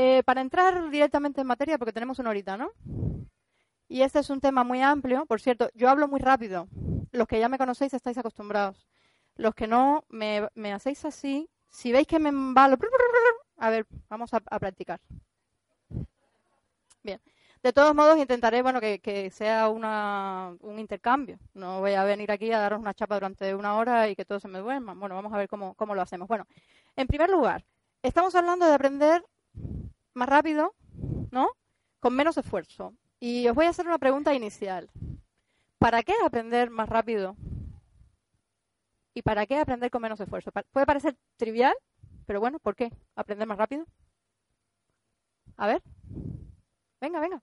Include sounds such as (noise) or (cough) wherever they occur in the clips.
Eh, para entrar directamente en materia, porque tenemos una horita, ¿no? Y este es un tema muy amplio. Por cierto, yo hablo muy rápido. Los que ya me conocéis estáis acostumbrados. Los que no, me, hacéis así. Si veis que me embalo... A ver, vamos a, practicar. Bien. De todos modos, intentaré bueno que, que sea una, un intercambio. No voy a venir aquí a daros una chapa durante una hora y que todos se me duerman. Bueno, vamos a ver cómo, cómo lo hacemos. Bueno, en primer lugar, estamos hablando de aprender más rápido, ¿no? Con menos esfuerzo. Y os voy a hacer una pregunta inicial. ¿Para qué aprender más rápido? ¿Y para qué aprender con menos esfuerzo? Puede parecer trivial, pero bueno, ¿por qué aprender más rápido? A ver. Venga, venga.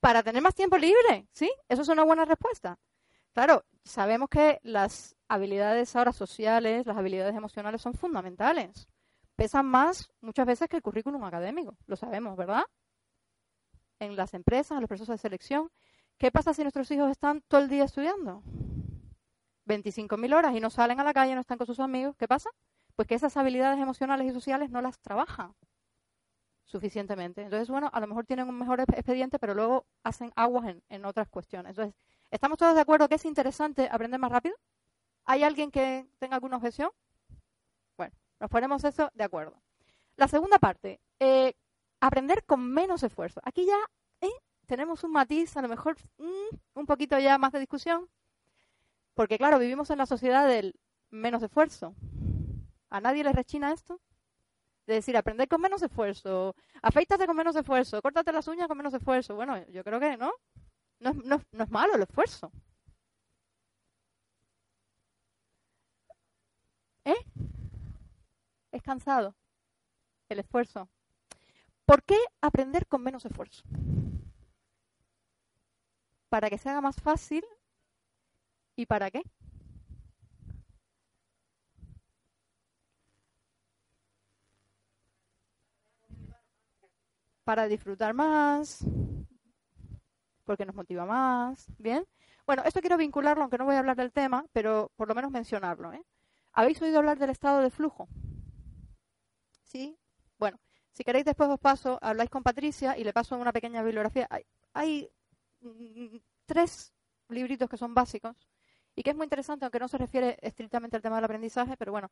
Para tener más tiempo libre, ¿sí? Eso es una buena respuesta. Claro, sabemos que las habilidades ahora sociales, las habilidades emocionales son fundamentales. Pesan más muchas veces que el currículum académico, lo sabemos, ¿verdad? En las empresas, en los procesos de selección. ¿Qué pasa si nuestros hijos están todo el día estudiando? 25.000 horas y no salen a la calle, no están con sus amigos. ¿Qué pasa? Pues que esas habilidades emocionales y sociales no las trabajan suficientemente. Entonces, bueno, a lo mejor tienen un mejor expediente, pero luego hacen aguas en, otras cuestiones. Entonces, ¿estamos todos de acuerdo que es interesante aprender más rápido? ¿Hay alguien que tenga alguna objeción? Nos ponemos eso de acuerdo. La segunda parte, eh, aprender con menos esfuerzo. Aquí ya eh, tenemos un matiz, a lo mejor mm, un poquito ya más de discusión, porque claro, vivimos en la sociedad del menos esfuerzo. ¿A nadie le rechina esto? de decir, aprender con menos esfuerzo, afeítate con menos esfuerzo, córtate las uñas con menos esfuerzo. Bueno, yo creo que no. No, no, no es malo el esfuerzo. ¿Eh? Es cansado el esfuerzo. ¿Por qué aprender con menos esfuerzo? Para que se haga más fácil. ¿Y para qué? para disfrutar más, porque nos motiva más, ¿bien? Bueno, esto quiero vincularlo, aunque no voy a hablar del tema, pero por lo menos mencionarlo. ¿eh? ¿Habéis oído hablar del estado de flujo? ¿Sí? Bueno, si queréis después os paso, habláis con Patricia y le paso una pequeña bibliografía. Hay, mm, tres libritos que son básicos y que es muy interesante, aunque no se refiere estrictamente al tema del aprendizaje, pero bueno,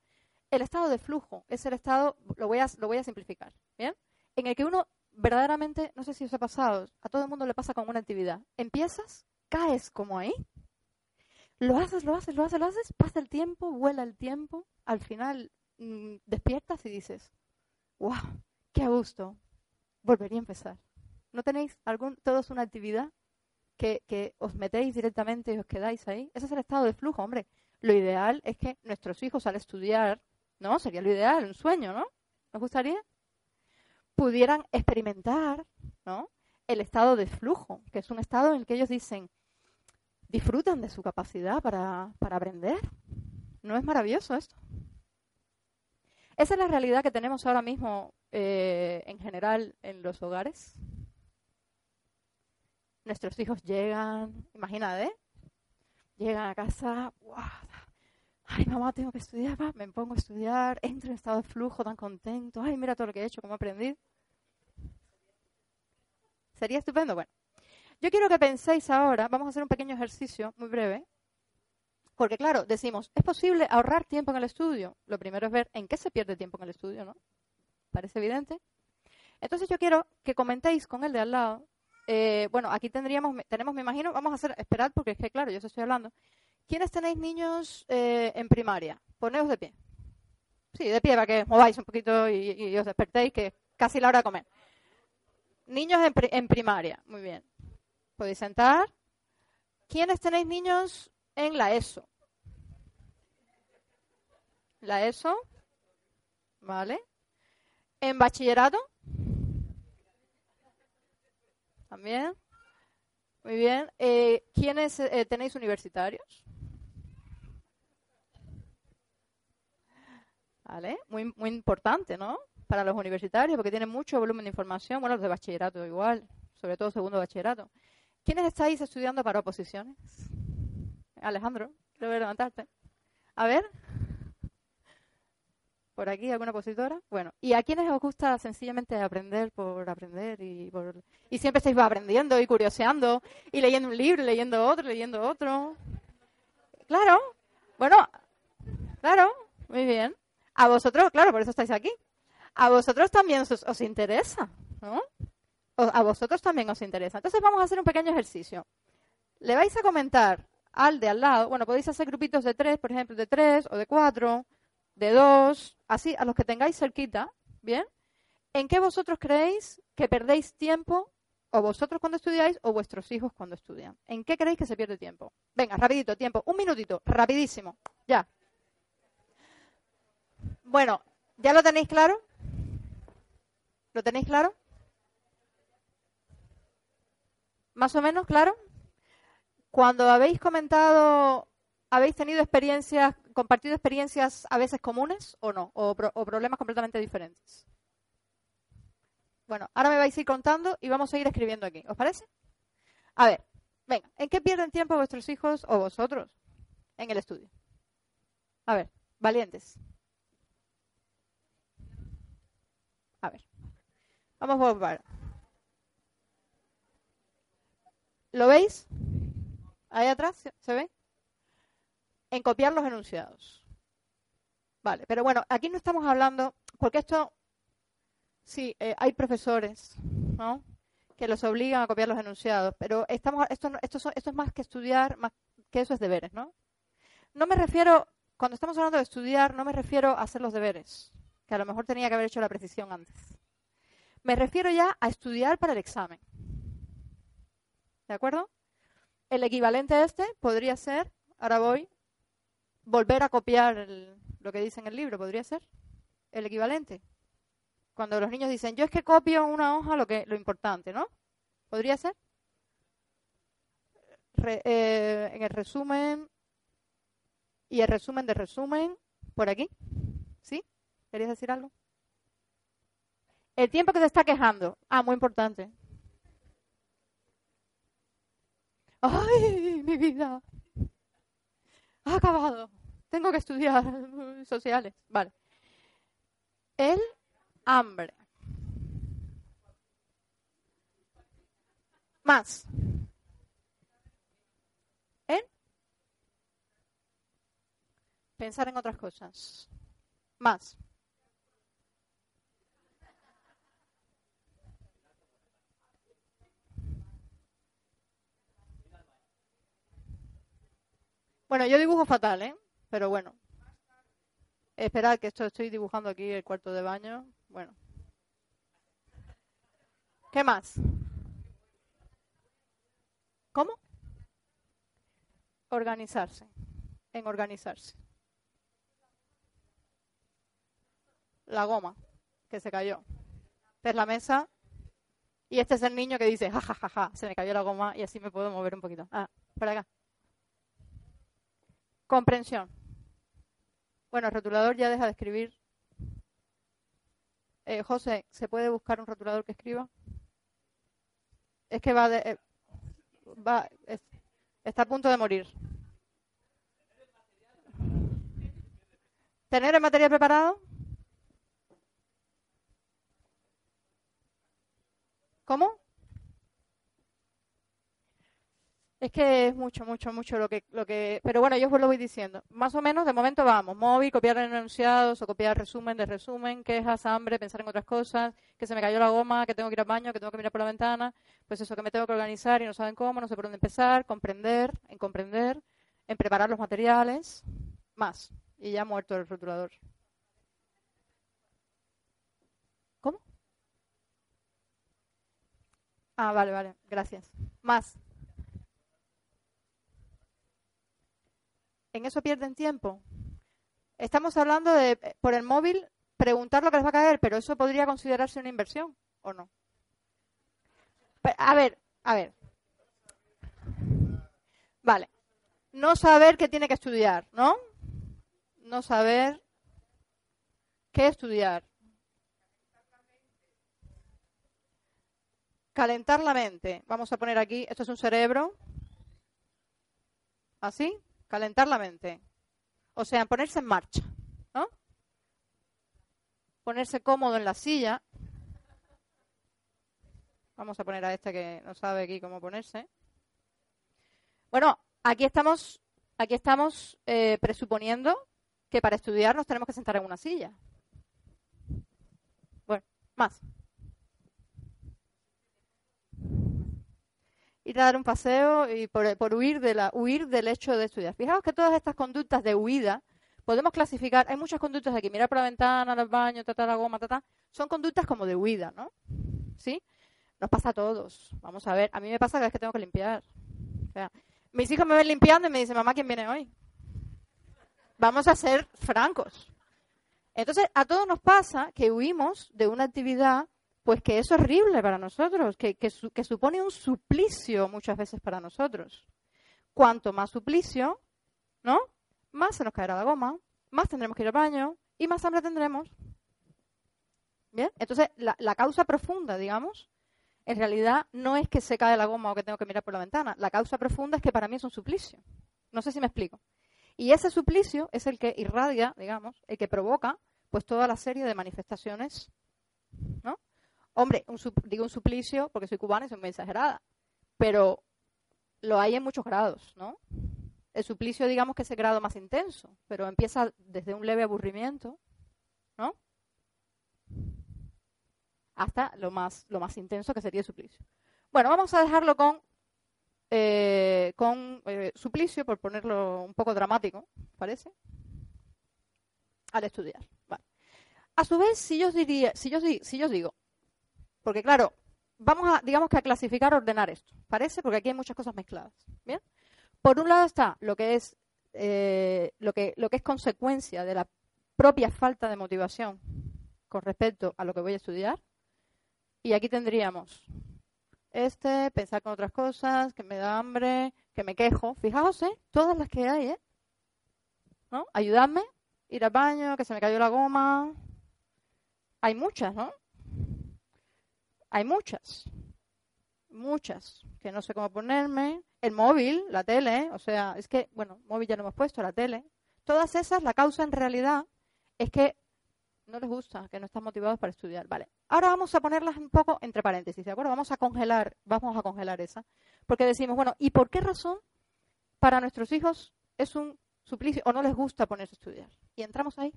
el estado de flujo es el estado, lo voy a, lo voy a simplificar, ¿bien? En el que uno verdaderamente, no sé si os ha pasado, a todo el mundo le pasa con una actividad. Empiezas, caes como ahí, lo haces, lo haces, lo haces, lo haces, pasa el tiempo, vuela el tiempo, al final mm, despiertas y dices, wow, qué gusto, volvería a empezar. ¿No tenéis algún, todos una actividad que, que os metéis directamente y os quedáis ahí? Ese es el estado de flujo, hombre. Lo ideal es que nuestros hijos al estudiar, ¿no? Sería lo ideal, un sueño, ¿no? ¿Os gustaría? pudieran experimentar ¿no? el estado de flujo, que es un estado en el que ellos dicen, disfrutan de su capacidad para, para aprender. ¿No es maravilloso esto? Esa es la realidad que tenemos ahora mismo eh, en general en los hogares. Nuestros hijos llegan, imagínate, llegan a casa, ay mamá, tengo que estudiar, me pongo a estudiar, entro en estado de flujo tan contento, ay mira todo lo que he hecho, cómo he aprendido. Sería estupendo. Bueno, yo quiero que penséis ahora, vamos a hacer un pequeño ejercicio muy breve, porque claro, decimos, ¿es posible ahorrar tiempo en el estudio? Lo primero es ver en qué se pierde tiempo en el estudio, ¿no? Parece evidente. Entonces yo quiero que comentéis con el de al lado. Eh, bueno, aquí tendríamos, tenemos, me imagino, vamos a hacer, esperad, porque es que claro, yo os estoy hablando. ¿Quiénes tenéis niños eh, en primaria? Poneos de pie. Sí, de pie, para que mováis un poquito y, y os despertéis, que es casi la hora de comer. Niños en, primaria, muy bien. Podéis sentar. ¿Quiénes tenéis niños en la ESO? La ESO, ¿vale? ¿En bachillerato? También. Muy bien. Eh, ¿Quiénes eh, tenéis universitarios? ¿Vale? Muy, muy importante, ¿no? para los universitarios porque tienen mucho volumen de información, bueno, los de bachillerato igual, sobre todo segundo bachillerato. ¿Quiénes estáis estudiando para oposiciones? Alejandro, quiero levantarte. A ver. ¿Por aquí alguna opositora? Bueno, ¿y a quiénes os gusta sencillamente aprender por aprender y por... Y siempre estáis aprendiendo y curioseando y leyendo un libro, leyendo otro, leyendo otro? Claro, bueno, claro, muy bien. A vosotros, claro, por eso estáis aquí. A vosotros también os, interesa, ¿no? a vosotros también os interesa. Entonces vamos a hacer un pequeño ejercicio. Le vais a comentar al de al lado, bueno, podéis hacer grupitos de tres, por ejemplo, de tres o de cuatro, de dos, así, a los que tengáis cerquita, ¿bien? ¿En qué vosotros creéis que perdéis tiempo, o vosotros cuando estudiáis, o vuestros hijos cuando estudian? ¿En qué creéis que se pierde tiempo? Venga, rapidito, tiempo, un minutito, rapidísimo, ya. Bueno, ¿ya lo tenéis claro? ¿Lo tenéis claro? ¿Más o menos claro? Cuando habéis comentado, habéis tenido experiencias, compartido experiencias a veces comunes o no, o, problemas completamente diferentes. Bueno, ahora me vais a ir contando y vamos a ir escribiendo aquí. ¿Os parece? A ver, venga, ¿en qué pierden tiempo vuestros hijos o vosotros en el estudio? A ver, valientes. A ver, vamos a volver. ¿Lo veis? Ahí atrás, ¿se ve? En copiar los enunciados. Vale, pero bueno, aquí no estamos hablando, porque esto, sí, eh, hay profesores, ¿no? Que los obligan a copiar los enunciados, pero estamos, esto, esto, esto es más que estudiar, más que eso es deberes, ¿no? No me refiero, cuando estamos hablando de estudiar, no me refiero a hacer los deberes, que a lo mejor tenía que haber hecho la precisión antes. Me refiero ya a estudiar para el examen. ¿De acuerdo? El equivalente a este podría ser, ahora voy, volver a copiar lo que dice en el libro, podría ser el equivalente. Cuando los niños dicen, yo es que copio una hoja lo que lo importante, ¿no? ¿Podría ser? Eh, en el resumen y el resumen de resumen, por aquí. ¿Sí? ¿Querías decir algo? El tiempo que se está quejando. Ah, muy importante. ¡Ay, mi vida! Ha acabado. Tengo que estudiar (laughs) sociales. Vale. El hambre. Más. ¿En? Pensar en otras cosas. Más. Bueno, yo dibujo fatal, ¿eh? Pero bueno. Esperad que esto estoy dibujando aquí el cuarto de baño. Bueno. ¿Qué más? ¿Cómo? Organizarse. En organizarse. La goma que se cayó. Esta es la mesa. Y este es el niño que dice, ja, ja, ja, ja, se me cayó la goma y así me puedo mover un poquito. Ah, por acá. Comprensión. Bueno, el rotulador ya deja de escribir. Eh, José, ¿se puede buscar un rotulador que escriba? Es que va, de, eh, va está a punto de morir. ¿Tener el material preparado? ¿Cómo? Es que es mucho, mucho, mucho lo que, lo que, pero bueno, yo os lo voy diciendo. Más o menos, de momento vamos, móvil, copiar enunciados o copiar resumen de resumen, quejas, hambre, pensar en otras cosas, que se me cayó la goma, que tengo que ir al baño, que tengo que mirar por la ventana, pues eso, que me tengo que organizar y no saben cómo, no sé por dónde empezar, comprender, en comprender, en preparar los materiales, más. Y ya muerto el rotulador. ¿Cómo? Ah, vale, vale, gracias. Más. En eso pierden tiempo. Estamos hablando de, eh, por el móvil, preguntar lo que les va a caer, pero eso podría considerarse una inversión, ¿o no? A ver, a ver. Vale. No saber qué tiene que estudiar, ¿no? No saber qué estudiar. Calentar la mente. Vamos a poner aquí, esto es un cerebro. ¿Así? Calentar la mente. O sea, ponerse en marcha, ¿no? ponerse cómodo en la silla. Vamos a poner a este que no sabe aquí cómo ponerse. Bueno, aquí estamos, aquí estamos eh, presuponiendo que para estudiar nos tenemos que sentar en una silla. Bueno, más. Ir a dar un paseo y por, huir, de la, huir del hecho de estudiar. Fijaos que todas estas conductas de huida podemos clasificar, hay muchas conductas aquí, mirar por la ventana, al baño, tratar la goma, ta, son conductas como de huida, ¿no? ¿Sí? Nos pasa a todos. Vamos a ver, a mí me pasa que es que tengo que limpiar. O sea, mis hijos me ven limpiando y me dicen, mamá, ¿quién viene hoy? Vamos a ser francos. Entonces, a todos nos pasa que huimos de una actividad, pues que es horrible para nosotros, que, que, supone un suplicio muchas veces para nosotros. Cuanto más suplicio, ¿no? Más se nos caerá la goma, más tendremos que ir al baño y más hambre tendremos. Bien, entonces la, la causa profunda, digamos, en realidad no es que se cae la goma o que tengo que mirar por la ventana. La causa profunda es que para mí es un suplicio. No sé si me explico. Y ese suplicio es el que irradia, digamos, el que provoca pues toda la serie de manifestaciones, ¿no? Hombre, digo un suplicio porque soy cubana y soy muy exagerada, pero lo hay en muchos grados, ¿no? El suplicio, digamos que es el grado más intenso, pero empieza desde un leve aburrimiento, ¿no? Hasta lo más, intenso que sería el suplicio. Bueno, vamos a dejarlo con eh, con eh, suplicio, por ponerlo un poco dramático, ¿parece? Al estudiar. A su vez, si yo, diría, si, yo, si yo digo, porque claro, vamos a, digamos que a clasificar, ordenar esto, ¿parece? Porque aquí hay muchas cosas mezcladas. ¿Bien? Por un lado está lo que es, eh, lo que, lo que es consecuencia de la propia falta de motivación con respecto a lo que voy a estudiar. Y aquí tendríamos este, pensar con otras cosas, que me da hambre, que me quejo. Fijaos, ¿eh? Todas las que hay, ¿eh? ¿No? Ayudadme, ir al baño, que se me cayó la goma. Hay muchas, ¿no? Hay muchas. Muchas. Que no sé cómo ponerme. El móvil, la tele, o sea, es que, bueno, móvil ya lo hemos puesto, la tele. Todas esas, la causa en realidad es que no les gusta, que no están motivados para estudiar. Vale. Ahora vamos a ponerlas un poco entre paréntesis, ¿de acuerdo? Vamos a congelar, vamos a congelar esa. Porque decimos, bueno, ¿y por qué razón para nuestros hijos es un suplicio o no les gusta ponerse a estudiar? Y entramos ahí.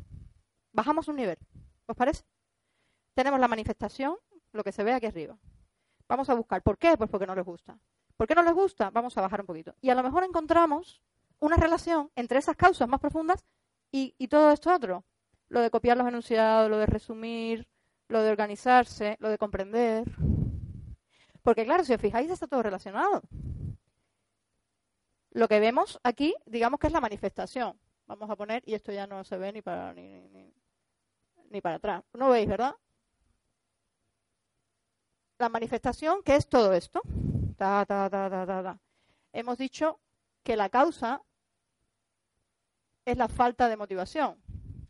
Bajamos un nivel. ¿Os parece? Tenemos la manifestación, lo que se ve aquí arriba. Vamos a buscar. ¿Por qué? Pues porque no les gusta. ¿Por qué no les gusta? Vamos a bajar un poquito. Y a lo mejor encontramos una relación entre esas causas más profundas y, todo esto otro lo de copiar los enunciados, lo de resumir, lo de organizarse, lo de comprender. Porque claro, si os fijáis, está todo relacionado. Lo que vemos aquí, digamos que es la manifestación. Vamos a poner, y esto ya no se ve ni para, ni, ni, para atrás. ¿No veis, verdad? La manifestación, ¿qué es todo esto? Hemos dicho que la causa es la falta de motivación,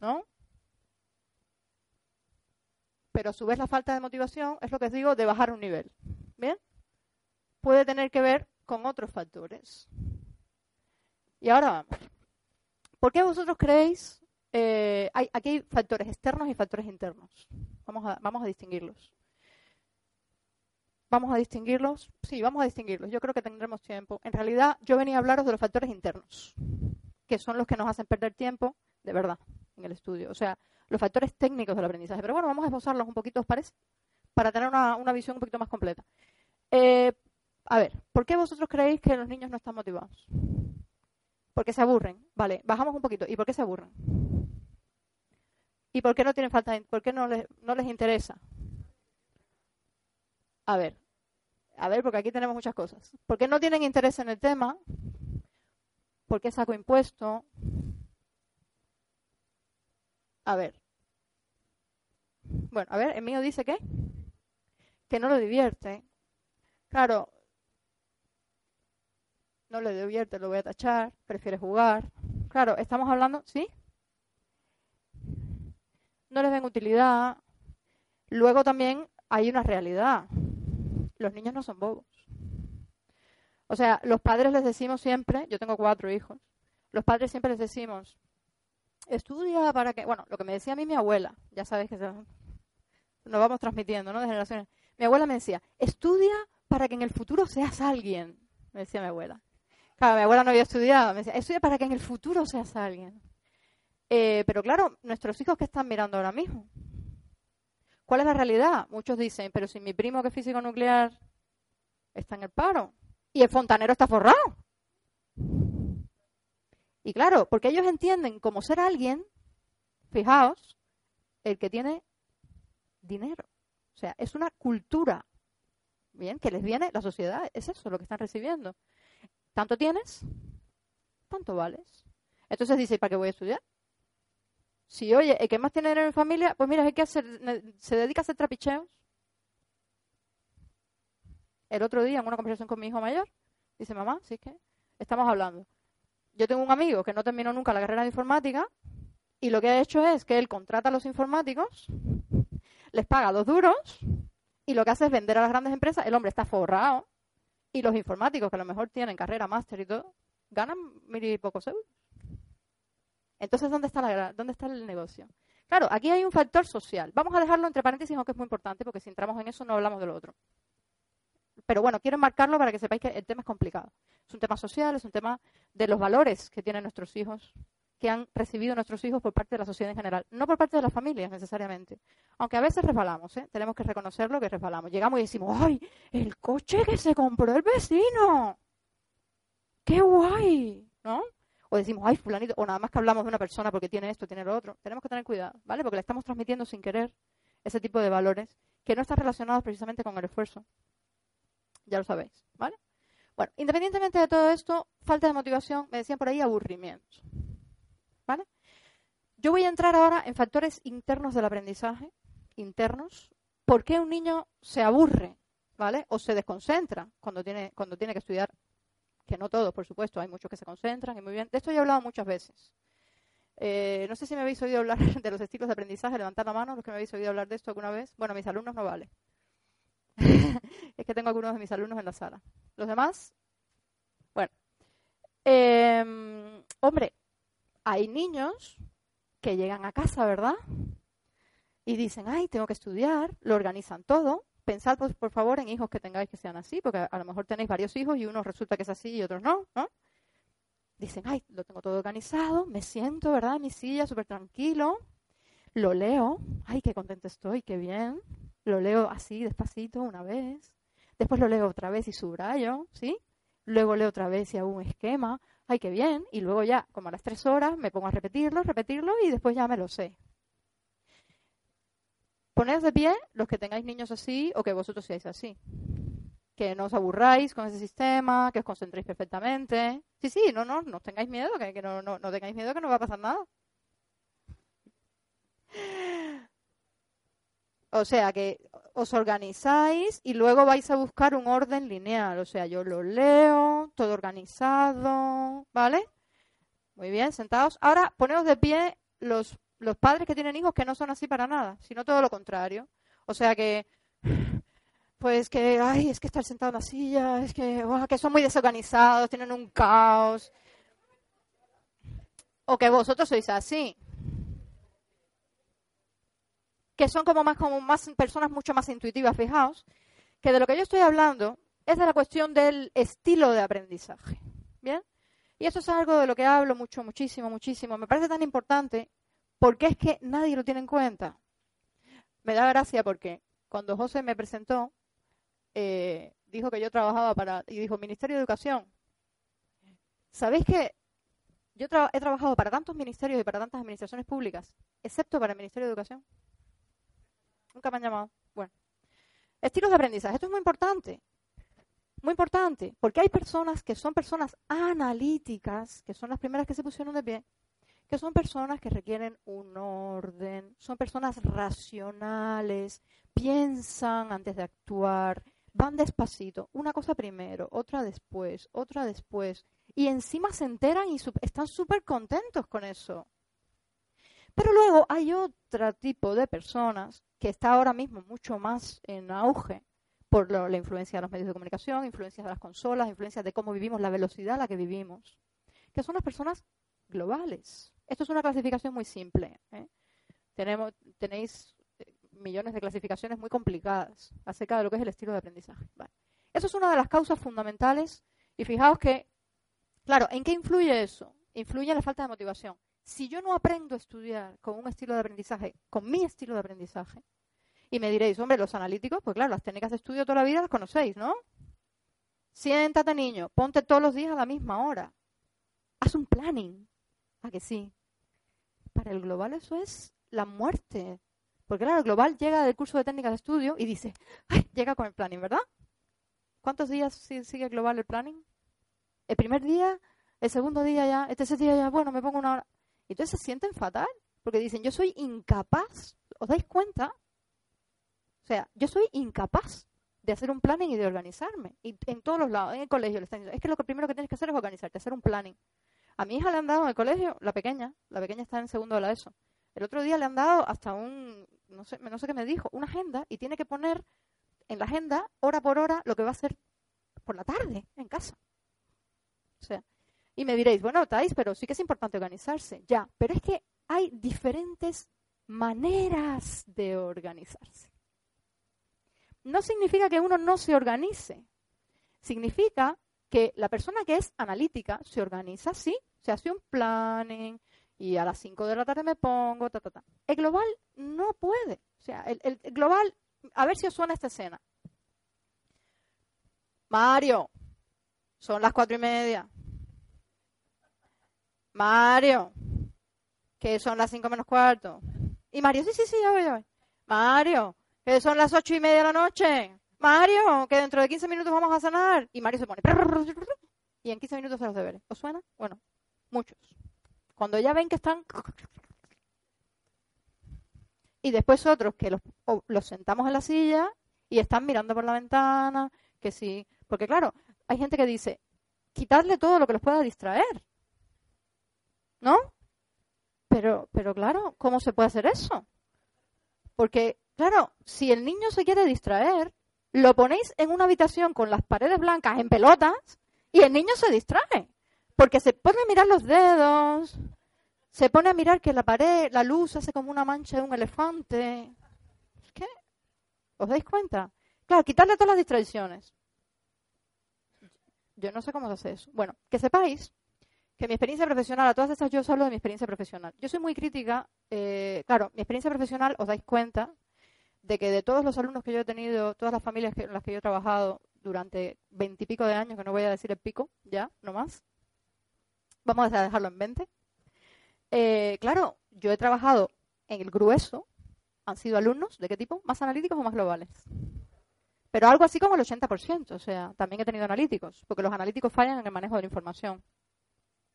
¿no? pero a su vez la falta de motivación es lo que os digo de bajar un nivel. ¿Bien? Puede tener que ver con otros factores. Y ahora vamos. ¿Por qué vosotros creéis? Eh, hay, aquí factores externos y factores internos. Vamos a, vamos a distinguirlos. ¿Vamos a distinguirlos? Sí, vamos a distinguirlos. Yo creo que tendremos tiempo. En realidad, yo venía a hablaros de los factores internos, que son los que nos hacen perder tiempo, de verdad, en el estudio. O sea, los factores técnicos del aprendizaje. Pero bueno, vamos a esbozarlos un poquito, ¿os parece? Para tener una, visión un poquito más completa. Eh, a ver, ¿por qué vosotros creéis que los niños no están motivados? Porque se aburren. Vale, bajamos un poquito. ¿Y por qué se aburren? ¿Y por qué no tienen falta de, por qué no les, no les interesa? A ver, a ver, porque aquí tenemos muchas cosas. ¿Por qué no tienen interés en el tema? ¿Por qué saco impuesto? A ver. Bueno, a ver, el mío dice que que no lo divierte. Claro, no le divierte, lo voy a tachar, prefiere jugar. Claro, estamos hablando, ¿sí? No les ven utilidad. Luego también hay una realidad. Los niños no son bobos. O sea, los padres les decimos siempre, yo tengo cuatro hijos, los padres siempre les decimos, estudia para que, bueno, lo que me decía a mí mi abuela, ya sabes que (laughs) nos vamos transmitiendo, ¿no? De generaciones. Mi abuela me decía, estudia para que en el futuro seas alguien, me decía mi abuela. Claro, mi abuela no había estudiado, me decía, estudia para que en el futuro seas alguien. Eh, pero claro, nuestros hijos que están mirando ahora mismo. ¿Cuál es la realidad? Muchos dicen, pero si mi primo que es físico nuclear está en el paro y el fontanero está forrado. Y claro, porque ellos entienden como ser alguien, fijaos, el que tiene dinero. O sea, es una cultura, bien, que les viene la sociedad, es eso lo que están recibiendo. Tanto tienes, tanto vales. Entonces dice, ¿para qué voy a estudiar? Si, oye, el que más tiene dinero en familia, pues mira, hay que se dedica a hacer trapicheos. El otro día, en una conversación con mi hijo mayor, dice, mamá, sí que estamos hablando yo tengo un amigo que no terminó nunca la carrera de informática y lo que ha hecho es que él contrata a los informáticos, les paga dos duros y lo que hace es vender a las grandes empresas. El hombre está forrado y los informáticos, que a lo mejor tienen carrera, máster y todo, ganan mil y pocos euros. Entonces, ¿dónde está, la, ¿dónde está el negocio? Claro, aquí hay un factor social. Vamos a dejarlo entre paréntesis, aunque es muy importante, porque si entramos en eso no hablamos de lo otro. Pero bueno, quiero enmarcarlo para que sepáis que el tema es complicado. Es un tema social, es un tema de los valores que tienen nuestros hijos, que han recibido nuestros hijos por parte de la sociedad en general, no por parte de las familias necesariamente. Aunque a veces resbalamos, ¿eh? tenemos que reconocerlo que resbalamos. Llegamos y decimos, ¡ay, el coche que se compró el vecino! ¡Qué guay! ¿No? O decimos, ¡ay, fulanito! O nada más que hablamos de una persona porque tiene esto, tiene lo otro. Tenemos que tener cuidado, ¿vale? Porque le estamos transmitiendo sin querer ese tipo de valores que no están relacionados precisamente con el esfuerzo, ya lo sabéis, ¿vale? Bueno, independientemente de todo esto, falta de motivación, me decían por ahí aburrimiento, ¿vale? Yo voy a entrar ahora en factores internos del aprendizaje, internos. ¿Por qué un niño se aburre, ¿vale? O se desconcentra cuando tiene, cuando tiene que estudiar? Que no todos, por supuesto, hay muchos que se concentran y muy bien. De esto he hablado muchas veces. Eh, no sé si me habéis oído hablar (laughs) de los estilos de aprendizaje, levantad la mano los que me habéis oído hablar de esto alguna vez. Bueno, mis alumnos no vale. (laughs) es que tengo algunos de mis alumnos en la sala. ¿Los demás? Bueno. Em, hombre, hay niños que llegan a casa, ¿verdad? Y dicen, ay, tengo que estudiar, lo organizan todo. Pensad, pues, por favor, en hijos que tengáis que sean así, porque a lo mejor tenéis varios hijos y uno resulta que es así y otros no, ¿no? Dicen, ay, lo tengo todo organizado, me siento, ¿verdad? En mi silla, súper tranquilo, lo leo, ay, qué contento estoy, qué bien, lo leo así, despacito, una vez. Después lo leo otra vez y subrayo, ¿sí? Luego leo otra vez y hago un esquema. ¡Ay, qué bien! Y luego ya, como a las tres horas, me pongo a repetirlo, repetirlo y después ya me lo sé. Poned de pie los que tengáis niños así o que vosotros seáis así. Que no os aburráis con ese sistema, que os concentréis perfectamente. Sí, sí, no, no, no tengáis miedo, que, no, no, no tengáis miedo que no va a pasar nada. O sea que os organizáis y luego vais a buscar un orden lineal. O sea, yo lo leo, todo organizado, ¿vale? Muy bien, sentados. Ahora poneos de pie los, los padres que tienen hijos que no son así para nada, sino todo lo contrario. O sea que, pues que, ay, es que estar sentado en la silla, es que, que son muy desorganizados, tienen un caos. O que vosotros sois así que son como más, como más personas mucho más intuitivas, fijaos, que de lo que yo estoy hablando es de la cuestión del estilo de aprendizaje. ¿Bien? Y eso es algo de lo que hablo mucho, muchísimo, muchísimo. Me parece tan importante porque es que nadie lo tiene en cuenta. Me da gracia porque cuando José me presentó, eh, dijo que yo trabajaba para, y dijo, Ministerio de Educación. ¿Sabéis que yo he trabajado para tantos ministerios y para tantas administraciones públicas, excepto para el Ministerio de Educación? Nunca me han llamado. Bueno. Estilos de aprendizaje. Esto es muy importante. Muy importante. Porque hay personas que son personas analíticas, que son las primeras que se pusieron de pie, que son personas que requieren un orden, son personas racionales, piensan antes de actuar, van despacito, una cosa primero, otra después, otra después, y encima se enteran y están súper contentos con eso. Pero luego hay otro tipo de personas que está ahora mismo mucho más en auge por la influencia de los medios de comunicación, influencias de las consolas, influencias de cómo vivimos, la velocidad a la que vivimos, que son las personas globales Esto es una clasificación muy simple. ¿eh? Tenemos, tenéis eh, millones de clasificaciones muy complicadas acerca de lo que es el estilo de aprendizaje. Eso es una de las causas fundamentales y fijaos que, claro, ¿en qué influye eso? Influye la falta de motivación. Si yo no aprendo a estudiar con un estilo de aprendizaje, con mi estilo de aprendizaje, y me diréis, hombre, los analíticos, pues claro, las técnicas de estudio toda la vida las conocéis, ¿no? Siéntate, niño, ponte todos los días a la misma hora. Haz un planning. ¿A que sí? El global eso es la muerte. Porque claro, el global llega del curso de técnicas de estudio y dice. Llega con el planning, ¿verdad? ¿Cuántos días sigue global el planning? El primer día, el segundo día ya, el tercer día ya, bueno, me pongo una hora. Y entonces se sienten fatal, porque dicen, yo soy incapaz. ¿Os dais cuenta? O sea, yo soy incapaz de hacer un planning y de organizarme. Y en todos los lados, en el colegio le están diciendo, es que lo primero que tienes que hacer es organizarte, hacer un planning. A mi hija le han dado en el colegio, la pequeña, la pequeña está en segundo de la ESO. El otro día le han dado hasta un, no sé, no sé qué me dijo, una agenda y tiene que poner en la agenda, hora por hora, lo que va a hacer por la tarde en casa. O sea, y me diréis, bueno, Thais, pero sí que es importante organizarse. Ya, pero es que hay diferentes maneras de organizarse. No significa que uno no se organice. Significa que la persona que es analítica se organiza, sí, se hace un planning y a las 5 de la tarde me pongo, ta, ta, ta. El global no puede. O sea, el, global, a ver si os suena esta escena. Mario, son las cuatro y media. Mario, que son las cinco menos cuarto. Y Mario, sí, sí, sí, ya voy, ya voy. Mario, que son las ocho y media de la noche. Mario, que dentro de 15 minutos vamos a cenar. Y Mario se pone. Y en 15 minutos se los deberes. ¿Os suena? Bueno, muchos. Cuando ya ven que están. Y después otros que los, los sentamos en la silla y están mirando por la ventana, que sí. Porque claro, hay gente que dice, quitarle todo lo que los pueda distraer. ¿No? Pero, pero claro, ¿cómo se puede hacer eso? Porque, claro, si el niño se quiere distraer, lo ponéis en una habitación con las paredes blancas en pelotas y el niño se distrae. Porque se pone a mirar los dedos, se pone a mirar que la pared, la luz hace como una mancha de un elefante. ¿Qué? ¿Os dais cuenta? Claro, quitarle todas las distracciones. Yo no sé cómo se hace eso. Bueno, que sepáis que mi experiencia profesional, a todas estas yo os hablo de mi experiencia profesional. Yo soy muy crítica, eh, claro, mi experiencia profesional, os dais cuenta, de que de todos los alumnos que yo he tenido, todas las familias en las que yo he trabajado durante veintipico de años, que no voy a decir el pico, ya, no más, vamos a dejarlo en 20. Eh, claro, yo he trabajado en el grueso, han sido alumnos, ¿de qué tipo? ¿Más analíticos o más globales? Pero algo así como el 80%, o sea, también he tenido analíticos, porque los analíticos fallan en el manejo de la información,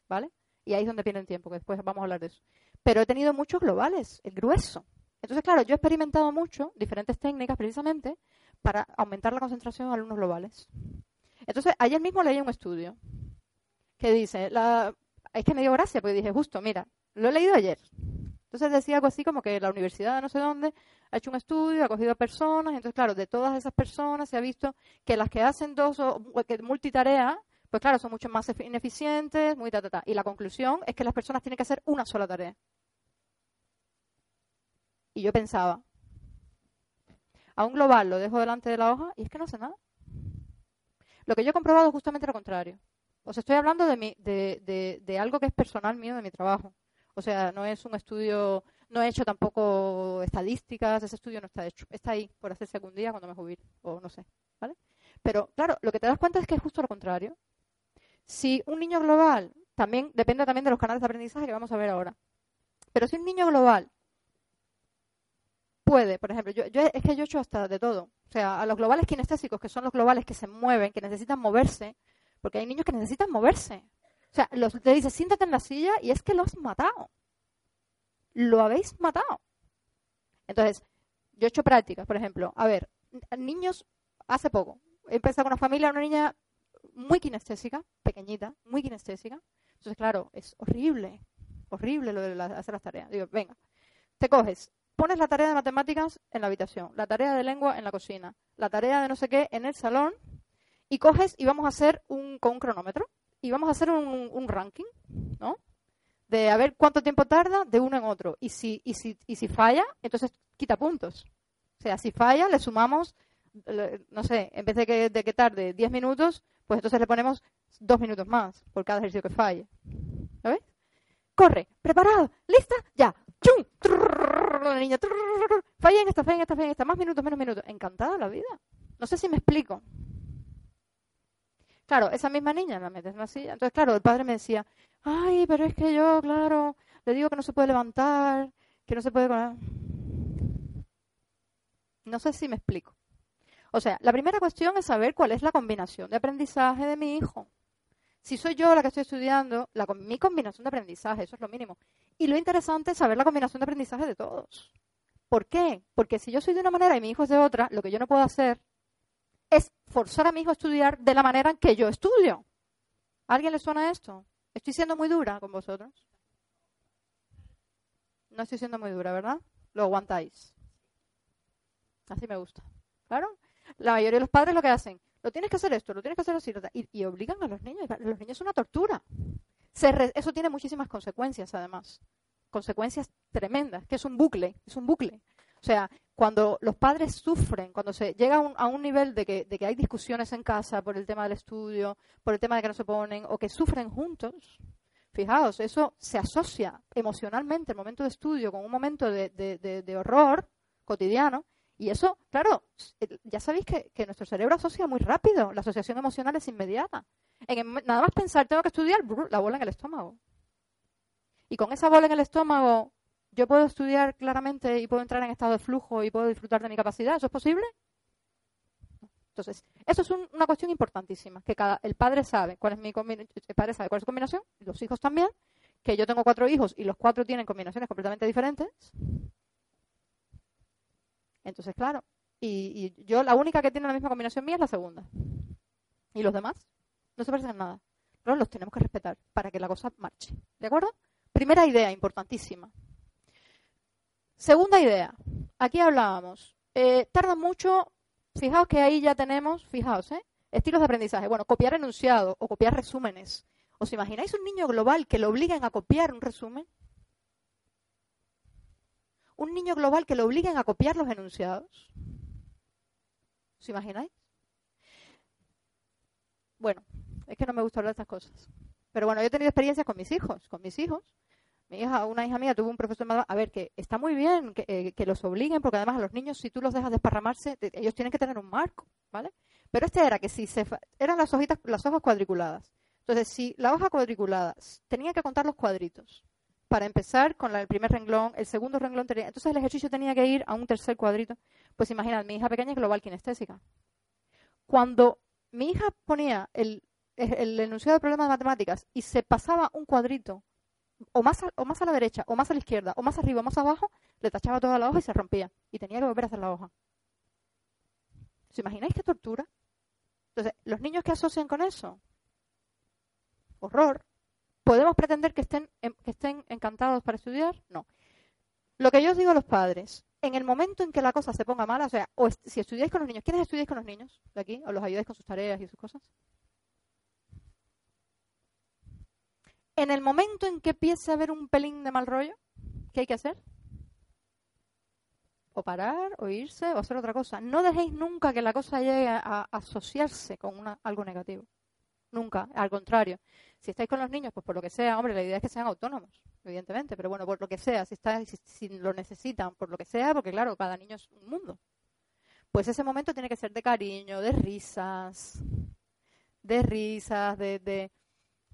¿vale? Y ahí es donde pierden tiempo, que después vamos a hablar de eso. Pero he tenido muchos globales, el grueso. Entonces, claro, yo he experimentado mucho diferentes técnicas precisamente para aumentar la concentración de alumnos globales. Entonces, ayer mismo leí un estudio que dice, la, es que me dio gracia porque dije, justo, mira, lo he leído ayer. Entonces decía algo así como que la universidad no sé dónde ha hecho un estudio, ha cogido a personas, entonces claro, de todas esas personas se ha visto que las que hacen dos o que multitarea, pues claro, son mucho más ineficientes, muy ta, ta, ta. Y la conclusión es que las personas tienen que hacer una sola tarea. Y yo pensaba, a un global lo dejo delante de la hoja y es que no hace nada. Lo que yo he comprobado es justamente lo contrario. Os estoy hablando de, mi, de, de, algo que es personal mío, de mi trabajo. O sea, no es un estudio, no he hecho tampoco estadísticas, ese estudio no está hecho. Está ahí por hacerse algún día cuando me jubile, o no sé, ¿vale? Pero claro, lo que te das cuenta es que es justo lo contrario. Si un niño global, también depende también de los canales de aprendizaje que vamos a ver ahora. Pero si un niño global puede, por ejemplo, yo, es que yo he hecho hasta de todo. O sea, a los globales kinestésicos, que son los globales que se mueven, que necesitan moverse, porque hay niños que necesitan moverse. O sea, los, te dice, siéntate en la silla y es que lo has matado. Lo habéis matado. Entonces, yo he hecho prácticas, por ejemplo. A ver, niños, hace poco, he empezado con una familia, una niña muy kinestésica, pequeñita, muy kinestésica. Entonces, claro, es horrible, horrible lo de hacer las tareas. Digo, venga, te coges pones la tarea de matemáticas en la habitación, la tarea de lengua en la cocina, la tarea de no sé qué en el salón y coges y vamos a hacer un, con un cronómetro y vamos a hacer un, ranking, ¿no? de a ver cuánto tiempo tarda de uno en otro. Y si, y si, y si falla, entonces quita puntos. O sea, si falla, le sumamos, no sé, en vez de que, de que tarde 10 minutos, pues entonces le ponemos dos minutos más por cada ejercicio que falle. ¿Sabes? Corre, preparado, lista, ya. ¡Chum! La niña, falla en esta, falla en esta, falla en esta, más minutos, menos minutos. Encantada la vida. No sé si me explico. Claro, esa misma niña la metes en. Entonces, claro, el padre me decía, ay, pero es que yo, claro, le digo que no se puede levantar, que no se puede... No sé si me explico. O sea, la primera cuestión es saber cuál es la combinación de aprendizaje de mi hijo. Si soy yo la que estoy estudiando, mi combinación de aprendizaje, eso es lo mínimo. Y lo interesante es saber la combinación de aprendizaje de todos. ¿Por qué? Porque si yo soy de una manera y mi hijo es de otra, lo que yo no puedo hacer es forzar a mi hijo a estudiar de la manera en que yo estudio. ¿A alguien le suena esto? Estoy siendo muy dura con vosotros. No estoy siendo muy dura, ¿verdad? Lo aguantáis. Así me gusta. Claro. La mayoría de los padres lo que hacen, lo tienes que hacer esto, lo tienes que hacer así, y, obligan a los niños. Los niños es una tortura. eso tiene muchísimas consecuencias, además. Consecuencias tremendas, que es un bucle, es un bucle. O sea, cuando los padres sufren, cuando se llega a un, nivel de que, de que, hay discusiones en casa por el tema del estudio, por el tema de que no se ponen, o que sufren juntos, fijaos, eso se asocia emocionalmente el momento de estudio con un momento de, horror cotidiano, y eso, claro, ya sabéis que, nuestro cerebro asocia muy rápido, la asociación emocional es inmediata. En nada más pensar, tengo que estudiar, la bola en el estómago. Y con esa bola en el estómago, yo puedo estudiar claramente y puedo entrar en estado de flujo y puedo disfrutar de mi capacidad. ¿Eso es posible? Entonces, eso es una cuestión importantísima, que cada, el padre sabe cuál es mi el padre sabe cuál es su combinación, los hijos también, que yo tengo cuatro hijos y los cuatro tienen combinaciones completamente diferentes. Entonces, claro, y, yo la única que tiene la misma combinación mía es la segunda. ¿Y los demás? No se parecen en nada. Pero los tenemos que respetar para que la cosa marche. ¿De acuerdo? Primera idea importantísima. Segunda idea. Aquí hablábamos. Eh, tarda mucho. Fijaos que ahí ya tenemos, fijaos, ¿eh? Estilos de aprendizaje. Bueno, copiar enunciados o copiar resúmenes. ¿Os imagináis un niño global que lo obliguen a copiar un resumen? un niño global que lo obliguen a copiar los enunciados. ¿Os imagináis? Bueno, es que no me gusta hablar de estas cosas. Pero bueno, yo he tenido experiencias con mis hijos, con mis hijos. Mi hija, una hija mía tuvo un profesor a ver, que está muy bien eh, que, los obliguen, porque además a los niños, si tú los dejas desparramarse, ellos tienen que tener un marco, ¿vale? Pero este era que si se, eran las hojitas, las hojas cuadriculadas. Entonces, si la hoja cuadriculada tenía que contar los cuadritos, para empezar con el primer renglón, el segundo renglón tenía, entonces el ejercicio tenía que ir a un tercer cuadrito. Pues imagina, mi hija pequeña es global kinestésica. Cuando mi hija ponía el, enunciado de problemas de matemáticas y se pasaba un cuadrito, o más, a, o más a la derecha, o más a la izquierda, o más arriba, o más abajo, le tachaba toda la hoja y se rompía. Y tenía que volver a hacer la hoja. ¿Os imagináis qué tortura? Entonces, los niños que asocian con eso, horror, ¿Podemos pretender que estén, que estén encantados para estudiar? No. Lo que yo os digo a los padres, en el momento en que la cosa se ponga mala, o sea, o si estudiáis con los niños, ¿quiénes estudiáis con los niños de aquí? ¿O los ayudáis con sus tareas y sus cosas? En el momento en que empiece a haber un pelín de mal rollo, ¿qué hay que hacer? O parar, o irse, o hacer otra cosa. No dejéis nunca que la cosa llegue a, asociarse con algo negativo. Nunca, al contrario. Si estáis con los niños, pues por lo que sea, hombre, la idea es que sean autónomos, evidentemente, pero bueno, por lo que sea, si, está, si, lo necesitan, por lo que sea, porque claro, cada niño es un mundo. Pues ese momento tiene que ser de cariño, de risas, de risas, de,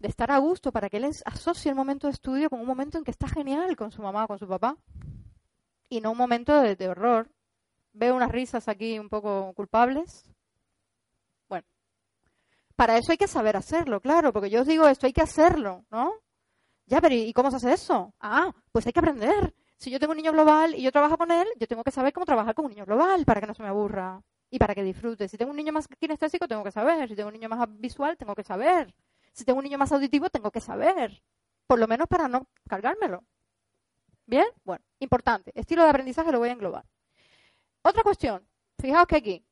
estar a gusto para que él asocie el momento de estudio con un momento en que está genial con su mamá o con su papá. Y no un momento de, de horror. Veo unas risas aquí un poco culpables, para eso hay que saber hacerlo, claro, porque yo os digo esto, hay que hacerlo, ¿no? Ya, pero ¿y cómo se hace eso? Ah, pues hay que aprender. Si yo tengo un niño global y yo trabajo con él, yo tengo que saber cómo trabajar con un niño global para que no se me aburra y para que disfrute. Si tengo un niño más kinestésico, tengo que saber. Si tengo un niño más visual, tengo que saber. Si tengo un niño más auditivo, tengo que saber. Por lo menos para no cargármelo. ¿Bien? Bueno, importante. Estilo de aprendizaje lo voy a englobar. Otra cuestión. Fijaos que aquí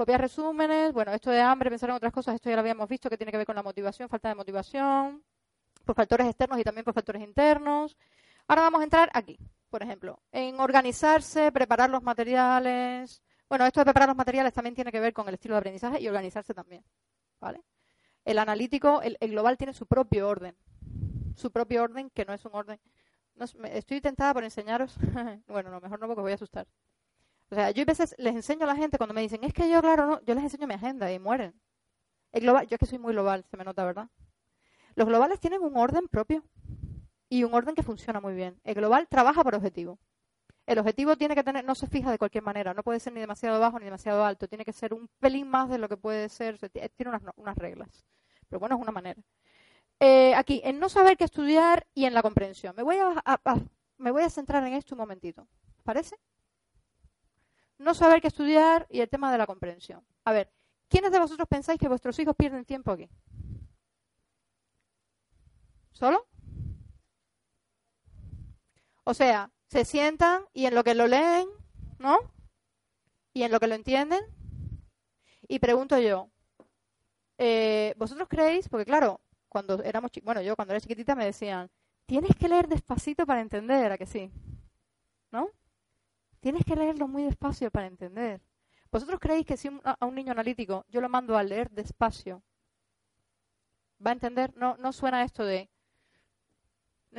copiar resúmenes, bueno, esto de hambre, pensar en otras cosas, esto ya lo habíamos visto que tiene que ver con la motivación, falta de motivación. por factores externos y también por factores internos. Ahora vamos a entrar aquí, por ejemplo, en organizarse, preparar los materiales. Bueno, esto de preparar los materiales también tiene que ver con el estilo de aprendizaje y organizarse también. ¿Vale? El analítico, el, global tiene su propio orden. Su propio orden, que no es un orden. estoy tentada por enseñaros. (laughs) bueno, no, mejor no porque voy a asustar. O sea, yo a veces les enseño a la gente cuando me dicen, es que yo, claro, no, yo les enseño mi agenda y mueren. El global, yo es que soy muy global, se me nota, ¿verdad? Los globales tienen un orden propio y un orden que funciona muy bien. El global trabaja por objetivo. El objetivo tiene que tener, no se fija de cualquier manera, no puede ser ni demasiado bajo ni demasiado alto, tiene que ser un pelín más de lo que puede ser, tiene unas, reglas. Pero bueno, es una manera. Eh, aquí, en no saber qué estudiar y en la comprensión. Me voy a, me voy a centrar en esto un momentito. ¿Parece? No saber qué estudiar y el tema de la comprensión. A ver, ¿quiénes de vosotros pensáis que vuestros hijos pierden tiempo aquí? ¿Solo? O sea, se sientan y en lo que lo leen, ¿no? Y en lo que lo entienden. Y pregunto yo, eh, ¿vosotros creéis? Porque claro, cuando éramos, bueno, yo cuando era chiquitita me decían, tienes que leer despacito para entender, ¿a que sí? ¿No? Tienes que leerlo muy despacio para entender. ¿Vosotros creéis que si a un niño analítico yo lo mando a leer despacio, va a entender? No, no suena esto de y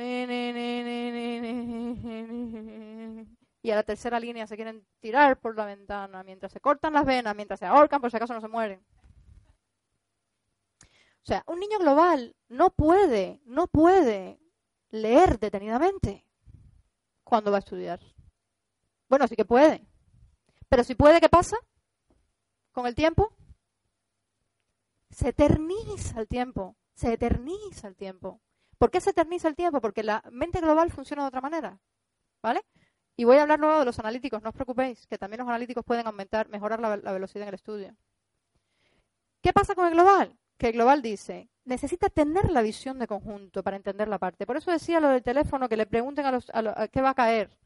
a la tercera línea se quieren tirar por la ventana mientras se cortan las venas, mientras se ahorcan por si acaso no se mueren. O sea, un niño global no puede, no puede leer detenidamente cuando va a estudiar. Bueno, sí que puede. Pero si puede, ¿qué pasa? Con el tiempo. Se eterniza el tiempo. Se eterniza el tiempo. ¿Por qué se eterniza el tiempo? Porque la mente global funciona de otra manera. ¿Vale? Y voy a hablar luego de los analíticos, no os preocupéis, que también los analíticos pueden aumentar, mejorar la, velocidad en el estudio. ¿Qué pasa con el global? Que el global dice, necesita tener la visión de conjunto para entender la parte. Por eso decía lo del teléfono, que le pregunten a los, a qué va a caer.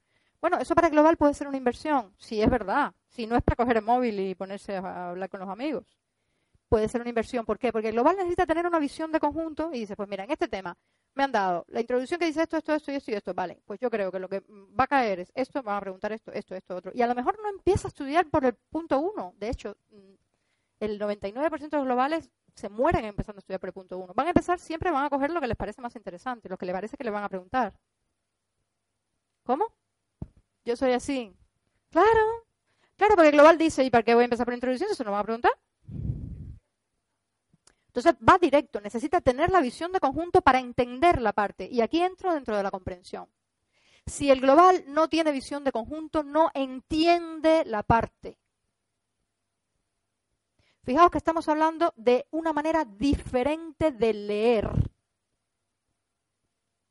Bueno, eso para el global puede ser una inversión, si es verdad, si no es para coger el móvil y ponerse a hablar con los amigos. Puede ser una inversión. ¿Por qué? Porque el global necesita tener una visión de conjunto y dice, pues mira, en este tema me han dado la introducción que dice esto, esto, esto y esto y esto. Vale, pues yo creo que lo que va a caer es esto, van a preguntar esto, esto, esto, otro. Y a lo mejor no empieza a estudiar por el punto uno. De hecho, mm, el 99% de los globales se mueren empezando a estudiar por el punto uno. Van a empezar, siempre van a coger lo que les parece más interesante, lo que les parece que le van a preguntar. ¿Cómo? Yo soy así. Claro, claro, porque el global dice, ¿y para qué voy a empezar por introducción? Eso no van a preguntar. Entonces va directo, necesita tener la visión de conjunto para entender la parte. Y aquí entro dentro de la comprensión. Si el global no tiene visión de conjunto, no entiende la parte. Fijaos que estamos hablando de una manera diferente de leer.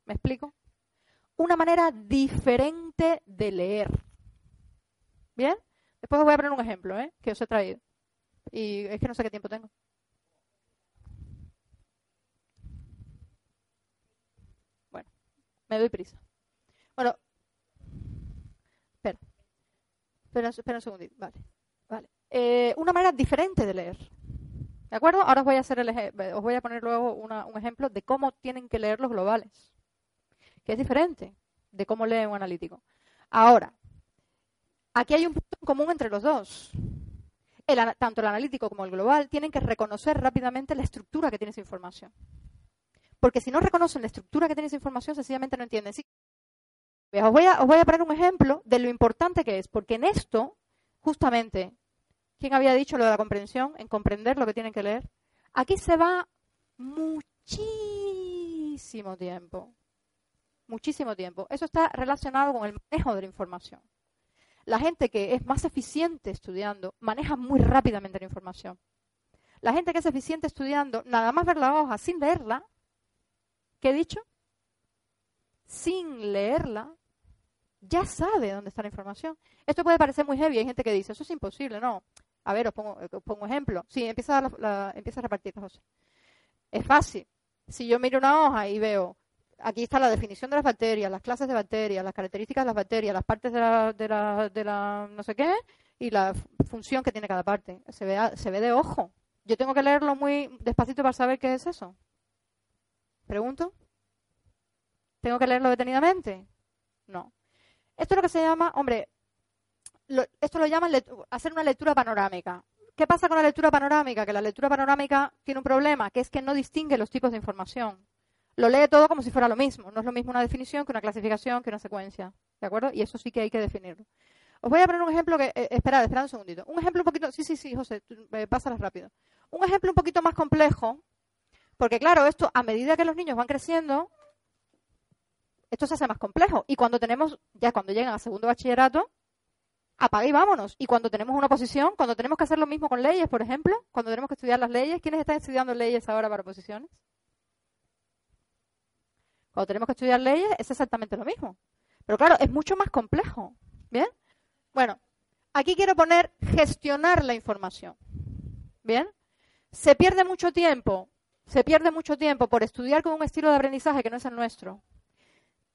¿Me explico? Una manera diferente de leer. ¿Bien? Después os voy a poner un ejemplo ¿eh? que os he traído. Y es que no sé qué tiempo tengo. Me doy prisa. Bueno, espera. Espera, un segundito. Vale. vale. Eh, una manera diferente de leer. ¿De acuerdo? Ahora os voy a, hacer el os voy a poner luego un ejemplo de cómo tienen que leer los globales. Que es diferente de cómo lee un analítico. Ahora, aquí hay un punto en común entre los dos. tanto el analítico como el global tienen que reconocer rápidamente la estructura que tiene esa información. Porque si no reconocen la estructura que tiene esa información, sencillamente no entienden. Os, voy a, os voy a poner un ejemplo de lo importante que es, porque en esto, justamente, ¿quién había dicho lo de la comprensión? En comprender lo que tienen que leer. Aquí se va muchísimo tiempo. Muchísimo tiempo. Eso está relacionado con el manejo de la información. La gente que es más eficiente estudiando maneja muy rápidamente la información. La gente que es eficiente estudiando, nada más ver la hoja sin leerla, ¿Qué he dicho? Sin leerla, ya sabe dónde está la información. Esto puede parecer muy heavy. Hay gente que dice, eso es imposible. No. A ver, os pongo, os pongo ejemplo. Sí, empieza a, empieza a repartir, José. Es fácil. Si yo miro una hoja y veo, aquí está la definición de las bacterias, las clases de bacterias, las características de las bacterias, las partes de la, de la, de la no sé qué, y la función que tiene cada parte. Se ve, se ve de ojo. Yo tengo que leerlo muy despacito para saber qué es eso. ¿Pregunto? ¿Tengo que leerlo detenidamente? No. Esto es lo que se llama, hombre, esto lo llaman hacer una lectura panorámica. ¿Qué pasa con la lectura panorámica? Que la lectura panorámica tiene un problema, que es que no distingue los tipos de información. Lo lee todo como si fuera lo mismo. No es lo mismo una definición que una clasificación, que una secuencia. ¿De acuerdo? Y eso sí que hay que definirlo. Os voy a poner un ejemplo que. Eh, esperad, esperad un segundito. Un ejemplo un poquito. Sí, sí, sí, José, eh, pásalas rápido. Un ejemplo un poquito más complejo. Porque, claro, esto, a medida que los niños van creciendo, esto se hace más complejo. Y cuando tenemos, ya cuando llegan a segundo bachillerato, apaga y vámonos. Y cuando tenemos una oposición, cuando tenemos que hacer lo mismo con leyes, por ejemplo, cuando tenemos que estudiar las leyes, ¿quiénes están estudiando leyes ahora para oposiciones? Cuando tenemos que estudiar leyes es exactamente lo mismo. Pero claro, es mucho más complejo. ¿Bien? Bueno, aquí quiero poner gestionar la información. ¿Bien? Se pierde mucho tiempo, se pierde mucho tiempo por estudiar con un estilo de aprendizaje que no es el nuestro.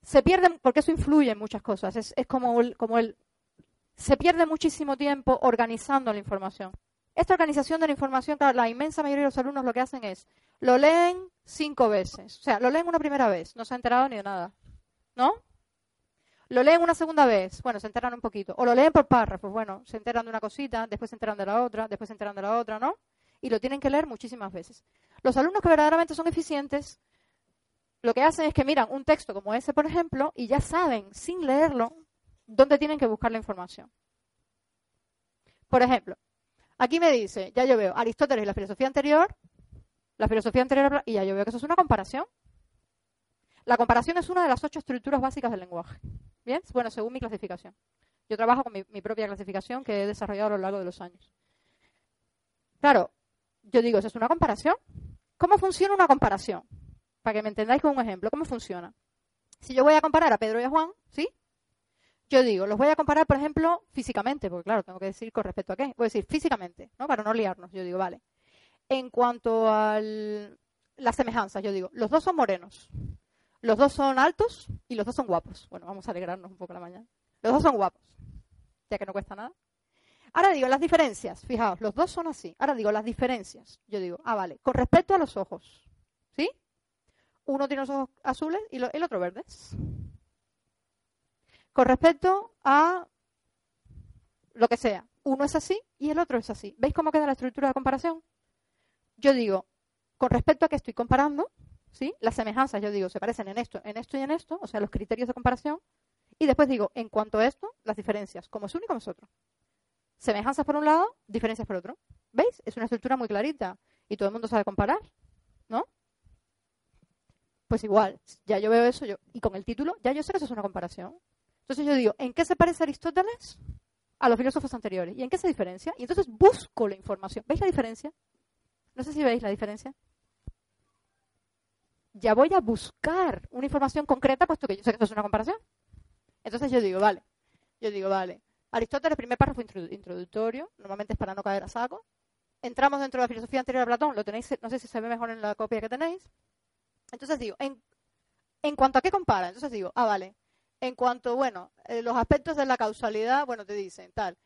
Se pierde, porque eso influye en muchas cosas. Es, como, como el se pierde muchísimo tiempo organizando la información. Esta organización de la información, claro, la inmensa mayoría de los alumnos lo que hacen es, lo leen cinco veces. O sea, lo leen una primera vez, no se ha enterado ni de nada. ¿No? Lo leen una segunda vez, bueno, se enteran un poquito. O lo leen por párrafos, bueno, se enteran de una cosita, después se enteran de la otra, después se enteran de la otra, ¿no? Y lo tienen que leer muchísimas veces. Los alumnos que verdaderamente son eficientes, lo que hacen es que miran un texto como ese, por ejemplo, y ya saben, sin leerlo, dónde tienen que buscar la información. Por ejemplo, aquí me dice, ya yo veo Aristóteles y la filosofía anterior, la filosofía anterior, y ya yo veo que eso es una comparación. La comparación es una de las ocho estructuras básicas del lenguaje. ¿Bien? Bueno, según mi clasificación. Yo trabajo con mi, mi propia clasificación que he desarrollado a lo largo de los años. Claro, yo digo, ¿eso es una comparación? ¿Cómo funciona una comparación? Para que me entendáis con un ejemplo, ¿cómo funciona? Si yo voy a comparar a Pedro y a Juan, ¿sí? Yo digo, los voy a comparar, por ejemplo, físicamente, porque claro, tengo que decir con respecto a qué. Voy a decir físicamente, ¿no? Para no liarnos. Yo digo, vale. En cuanto a las semejanzas, yo digo, los dos son morenos, los dos son altos y los dos son guapos. Bueno, vamos a alegrarnos un poco la mañana. Los dos son guapos, ya que no cuesta nada. Ahora digo las diferencias, fijaos, los dos son así. Ahora digo las diferencias. Yo digo, ah, vale, con respecto a los ojos, ¿sí? Uno tiene los ojos azules y el otro verdes. Con respecto a lo que sea, uno es así y el otro es así. ¿Veis cómo queda la estructura de comparación? Yo digo, con respecto a qué estoy comparando, ¿sí? Las semejanzas, yo digo, se parecen en esto, en esto y en esto, o sea, los criterios de comparación. Y después digo, en cuanto a esto, las diferencias, como es uno y como es otro. Semejanzas por un lado, diferencias por otro. ¿Veis? Es una estructura muy clarita y todo el mundo sabe comparar, ¿no? Pues igual, ya yo veo eso yo y con el título ya yo sé que eso es una comparación. Entonces yo digo, ¿en qué se parece Aristóteles a los filósofos anteriores? ¿Y en qué se diferencia? Y entonces busco la información. ¿Veis la diferencia? No sé si veis la diferencia. Ya voy a buscar una información concreta, puesto que yo sé que esto es una comparación. Entonces yo digo, vale. Yo digo, vale. Aristóteles, primer párrafo introductorio, normalmente es para no caer a saco. Entramos dentro de la filosofía anterior a Platón, lo tenéis, no sé si se ve mejor en la copia que tenéis. Entonces digo, en, cuanto a qué compara, entonces digo, ah, vale, en cuanto, bueno, eh, los aspectos de la causalidad, bueno, te dicen tal.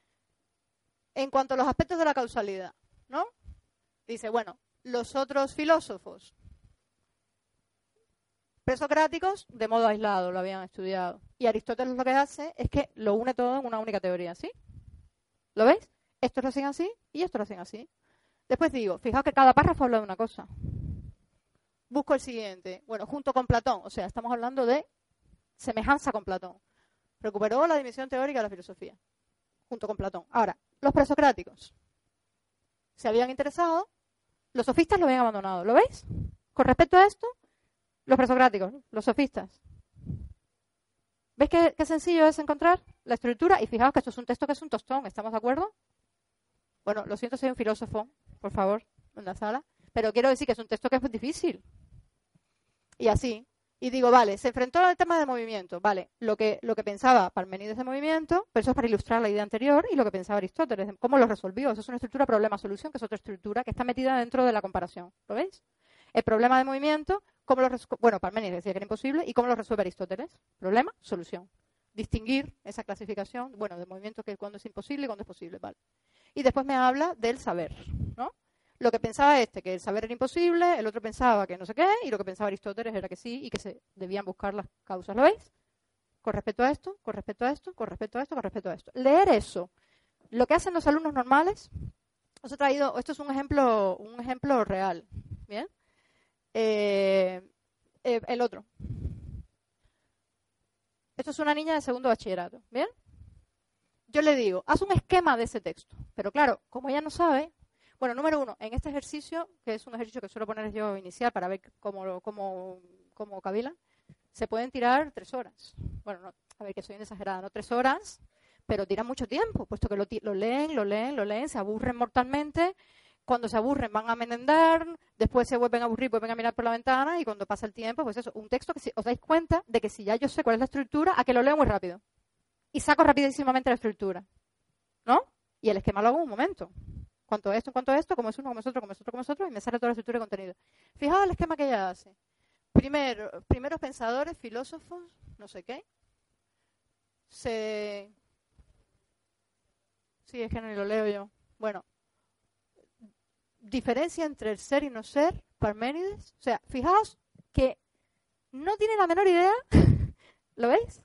En cuanto a los aspectos de la causalidad, ¿no? Dice, bueno, los otros filósofos presocráticos de modo aislado lo habían estudiado. Y Aristóteles lo que hace es que lo une todo en una única teoría, ¿sí? ¿Lo veis? Esto lo hacen así y esto lo hacen así. Después digo, fijaos que cada párrafo habla de una cosa. Busco el siguiente. Bueno, junto con Platón, o sea, estamos hablando de semejanza con Platón. Recuperó la dimensión teórica de la filosofía, junto con Platón. Ahora, los presocráticos se habían interesado, los sofistas lo habían abandonado. ¿Lo veis? Con respecto a esto, los presocráticos, los sofistas. ¿Veis qué, qué, sencillo es encontrar la estructura? Y fijaos que esto es un texto que es un tostón, ¿estamos de acuerdo? Bueno, lo siento, soy un filósofo, por favor, en la sala, pero quiero decir que es un texto que es muy difícil. Y así, y digo, vale, se enfrentó al tema del movimiento, vale, lo que, lo que pensaba Parmenides de movimiento, pero eso es para ilustrar la idea anterior, y lo que pensaba Aristóteles, cómo lo resolvió. Eso es una estructura problema-solución, que es otra estructura que está metida dentro de la comparación. ¿Lo veis? El problema de movimiento, cómo lo bueno, Parmenides decía que era imposible, y cómo lo resuelve Aristóteles. Problema, solución. Distinguir esa clasificación, bueno, de movimiento que cuando es imposible y cuando es posible, vale. Y después me habla del saber, ¿no? Lo que pensaba este, que el saber era imposible, el otro pensaba que no sé qué, y lo que pensaba Aristóteles era que sí y que se debían buscar las causas. ¿Lo veis? Con respecto a esto, con respecto a esto, con respecto a esto, con respecto a esto. Leer eso. Lo que hacen los alumnos normales, os he traído, esto es un ejemplo, un ejemplo real. ¿Bien? Eh, eh, el otro. Esto es una niña de segundo bachillerato. ¿Bien? Yo le digo, haz un esquema de ese texto. Pero claro, como ella no sabe, bueno, número uno, en este ejercicio, que es un ejercicio que suelo poner yo inicial para ver cómo, cómo, cómo cavilan, se pueden tirar tres horas. Bueno, no, a ver que soy exagerada, no tres horas, pero tiran mucho tiempo, puesto que lo, lo leen, lo leen, lo leen, se aburren mortalmente. Cuando se aburren van a merendar, después se vuelven a aburrir, vuelven a mirar por la ventana y cuando pasa el tiempo, pues eso, un texto que si os dais cuenta de que si ya yo sé cuál es la estructura, a que lo leo muy rápido. Y saco rapidísimamente la estructura. ¿No? Y el esquema lo hago en un momento cuanto esto, en cuanto esto, como es uno, como es otro, como es otro, como es otro, y me sale toda la estructura de contenido. Fijaos el esquema que ella hace. Primero, primeros pensadores, filósofos, no sé qué. Se... Sí, es que no lo leo yo. Bueno, diferencia entre el ser y no ser, Parménides. O sea, fijaos que no tiene la menor idea. (laughs) ¿Lo veis?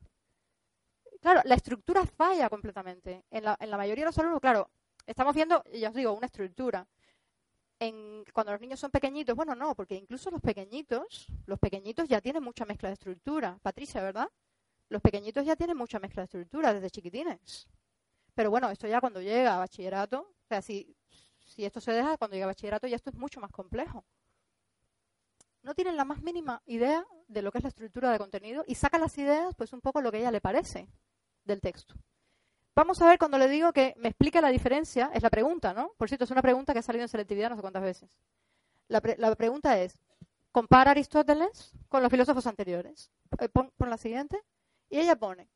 Claro, la estructura falla completamente. En la, en la mayoría de los alumnos, claro, Estamos viendo, ya os digo, una estructura. En, cuando los niños son pequeñitos, bueno, no, porque incluso los pequeñitos, los pequeñitos ya tienen mucha mezcla de estructura. Patricia, ¿verdad? Los pequeñitos ya tienen mucha mezcla de estructura desde chiquitines. Pero bueno, esto ya cuando llega a bachillerato, o sea, si, si esto se deja, cuando llega a bachillerato ya esto es mucho más complejo. No tienen la más mínima idea de lo que es la estructura de contenido y sacan las ideas, pues un poco lo que ella le parece del texto. Vamos a ver cuando le digo que me explica la diferencia, es la pregunta, ¿no? Por cierto, es una pregunta que ha salido en selectividad no sé cuántas veces. La, pregunta es, compara Aristóteles con los filósofos anteriores. Eh, pon, la siguiente. Y ella pone,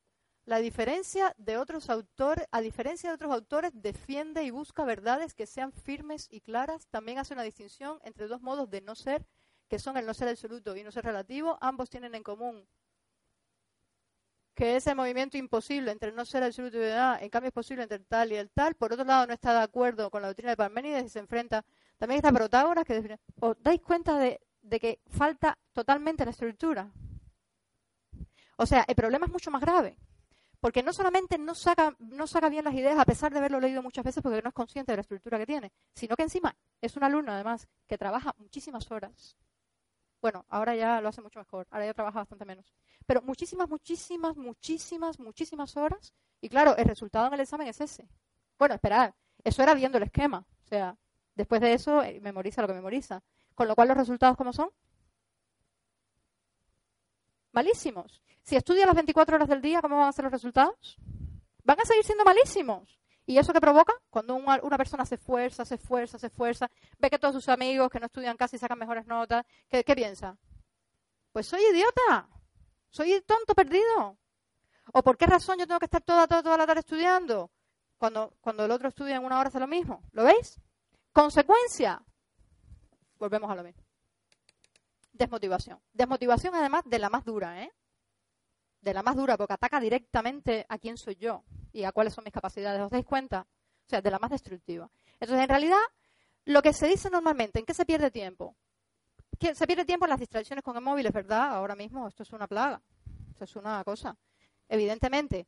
la diferencia de otros autores, a diferencia de otros autores, defiende y busca verdades que sean firmes y claras. También hace una distinción entre dos modos de no ser, que son el no ser absoluto y no ser relativo. Ambos tienen en común que ese movimiento imposible entre no ser absoluto y verdad, en cambio es posible entre el tal y el tal. Por otro lado, no está de acuerdo con la doctrina de Parménides y se enfrenta. También está Protágoras que ¿Os dais cuenta de, que falta totalmente la estructura? O sea, el problema es mucho más grave. Porque no solamente no saca, no saca bien las ideas, a pesar de haberlo leído muchas veces, porque no es consciente de la estructura que tiene, sino que encima es un alumno, además, que trabaja muchísimas horas bueno, ahora ya lo hace mucho mejor, ahora ya trabaja bastante menos. Pero muchísimas, muchísimas, muchísimas, muchísimas horas. Y claro, el resultado en el examen es ese. Bueno, esperad, eso era viendo el esquema. O sea, después de eso, eh, memoriza lo que memoriza. Con lo cual, ¿los resultados cómo son? Malísimos. Si estudia las 24 horas del día, ¿cómo van a ser los resultados? Van a seguir siendo malísimos. ¿Y eso qué provoca? Cuando una, persona se esfuerza, se esfuerza, se esfuerza, ve que todos sus amigos que no estudian casi sacan mejores notas, ¿qué, piensa? Pues soy idiota, soy tonto perdido. ¿O por qué razón yo tengo que estar toda, toda, toda la tarde estudiando? Cuando, cuando el otro estudia en una hora hace lo mismo. ¿Lo veis? Consecuencia. Volvemos a lo mismo. Desmotivación. Desmotivación además de la más dura, ¿eh? De la más dura, porque ataca directamente a quién soy yo y a cuáles son mis capacidades. ¿Os dais cuenta? O sea, de la más destructiva. Entonces, en realidad, lo que se dice normalmente, ¿en qué se pierde tiempo? se pierde tiempo en las distracciones con el móvil, es verdad, ahora mismo esto es una plaga, esto es una cosa. Evidentemente,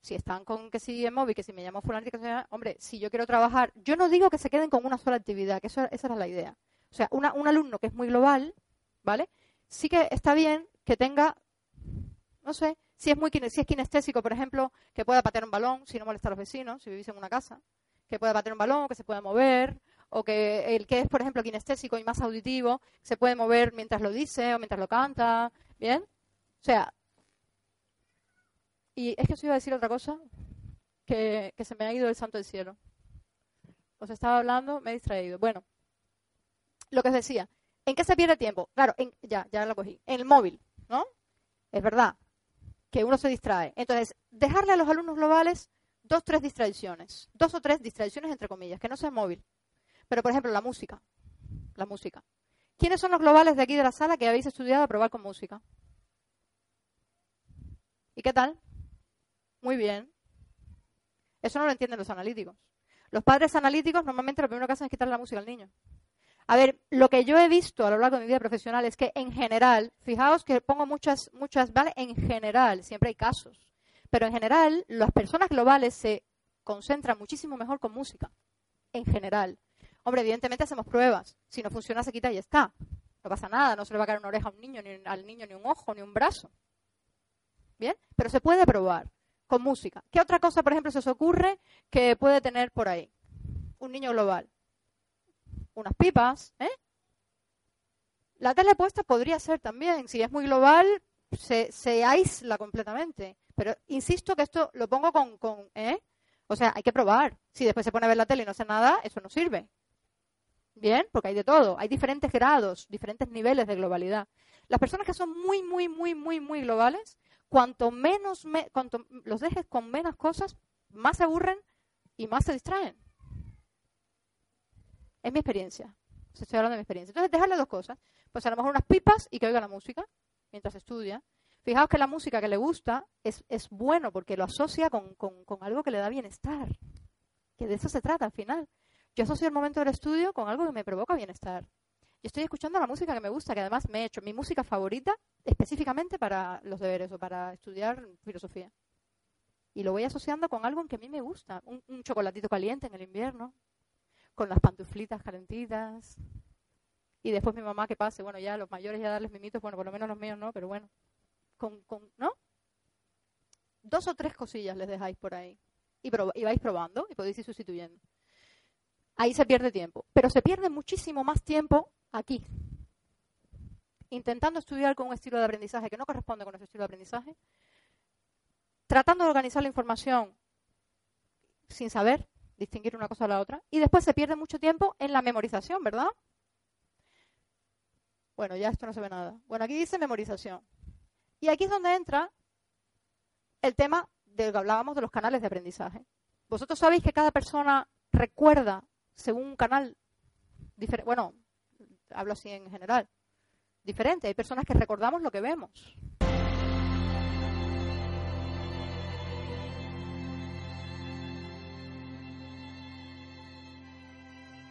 si están con que si el móvil, que si me llamo fulano, que sea, hombre, si yo quiero trabajar, yo no digo que se queden con una sola actividad, que eso, esa era la idea. O sea, un alumno que es muy global, ¿vale? Sí que está bien que tenga, no sé, si es, muy, si es kinestésico, por ejemplo, que pueda patear un balón si no molesta a los vecinos, si vivís en una casa, que pueda patear un balón, que se pueda mover, o que el que es, por ejemplo, kinestésico y más auditivo, se puede mover mientras lo dice o mientras lo canta, ¿bien? O sea, y es que os iba a decir otra cosa, que, se me ha ido el santo del cielo. Os estaba hablando, me he distraído. Bueno, lo que os decía, ¿en qué se pierde tiempo? Claro, ya, ya lo cogí. En el móvil, ¿no? Es verdad, que uno se distrae. Entonces, dejarle a los alumnos globales dos, tres distracciones, dos o tres distracciones entre comillas, que no sea móvil. Pero, por ejemplo, la música. La música. ¿Quiénes son los globales de aquí de la sala que habéis estudiado a probar con música? ¿Y qué tal? Muy bien. Eso no lo entienden los analíticos. Los padres analíticos normalmente lo primero que hacen es quitarle la música al niño. A ver, lo que yo he visto a lo largo de mi vida profesional es que en general, fijaos que pongo muchas, muchas, ¿vale? En general, siempre hay casos, pero en general las personas globales se concentran muchísimo mejor con música, en general. Hombre, evidentemente hacemos pruebas, si no funciona se quita y ya está. No pasa nada, no se le va a caer una oreja a un niño, ni al niño ni un ojo, ni un brazo. ¿Bien? Pero se puede probar con música. ¿Qué otra cosa, por ejemplo, se os ocurre que puede tener por ahí un niño global? Unas pipas, ¿eh? La tele puesta podría ser también, si es muy global, se, se aísla completamente. Pero insisto que esto lo pongo con, con ¿eh? O sea, hay que probar. Si después se pone a ver la tele y no hace nada, eso no sirve. Bien, porque hay de todo. Hay diferentes grados, diferentes niveles de globalidad. Las personas que son muy, muy, muy, muy, muy globales, cuanto menos, cuanto los dejes con menos cosas, más se aburren y más se distraen. Es mi experiencia. Estoy hablando de mi experiencia. Entonces, dejarle dos cosas. Pues a lo mejor unas pipas y que oiga la música mientras estudia. Fijaos que la música que le gusta es, es bueno porque lo asocia con, algo que le da bienestar. Que de eso se trata al final. Yo asocio el momento del estudio con algo que me provoca bienestar. Y estoy escuchando la música que me gusta, que además me he hecho mi música favorita específicamente para los deberes o para estudiar filosofía. Y lo voy asociando con algo que a mí me gusta. un chocolatito caliente en el invierno, con las pantuflitas calentitas. Y después mi mamá que pase, bueno, ya los mayores ya darles mimitos, bueno, por lo menos los míos no, pero bueno. Con, con, ¿No? Dos o tres cosillas les dejáis por ahí. Y, y vais probando y podéis ir sustituyendo. Ahí se pierde tiempo. Pero se pierde muchísimo más tiempo aquí. Intentando estudiar con un estilo de aprendizaje que no corresponde con ese estilo de aprendizaje. Tratando de organizar la información sin saber distinguir una cosa de la otra. Y después se pierde mucho tiempo en la memorización, ¿verdad? Bueno, ya esto no se ve nada. Bueno, aquí dice memorización. Y aquí es donde entra el tema del que hablábamos de los canales de aprendizaje. Vosotros sabéis que cada persona recuerda según un canal diferente. Bueno, hablo así en general. Diferente. Hay personas que recordamos lo que vemos.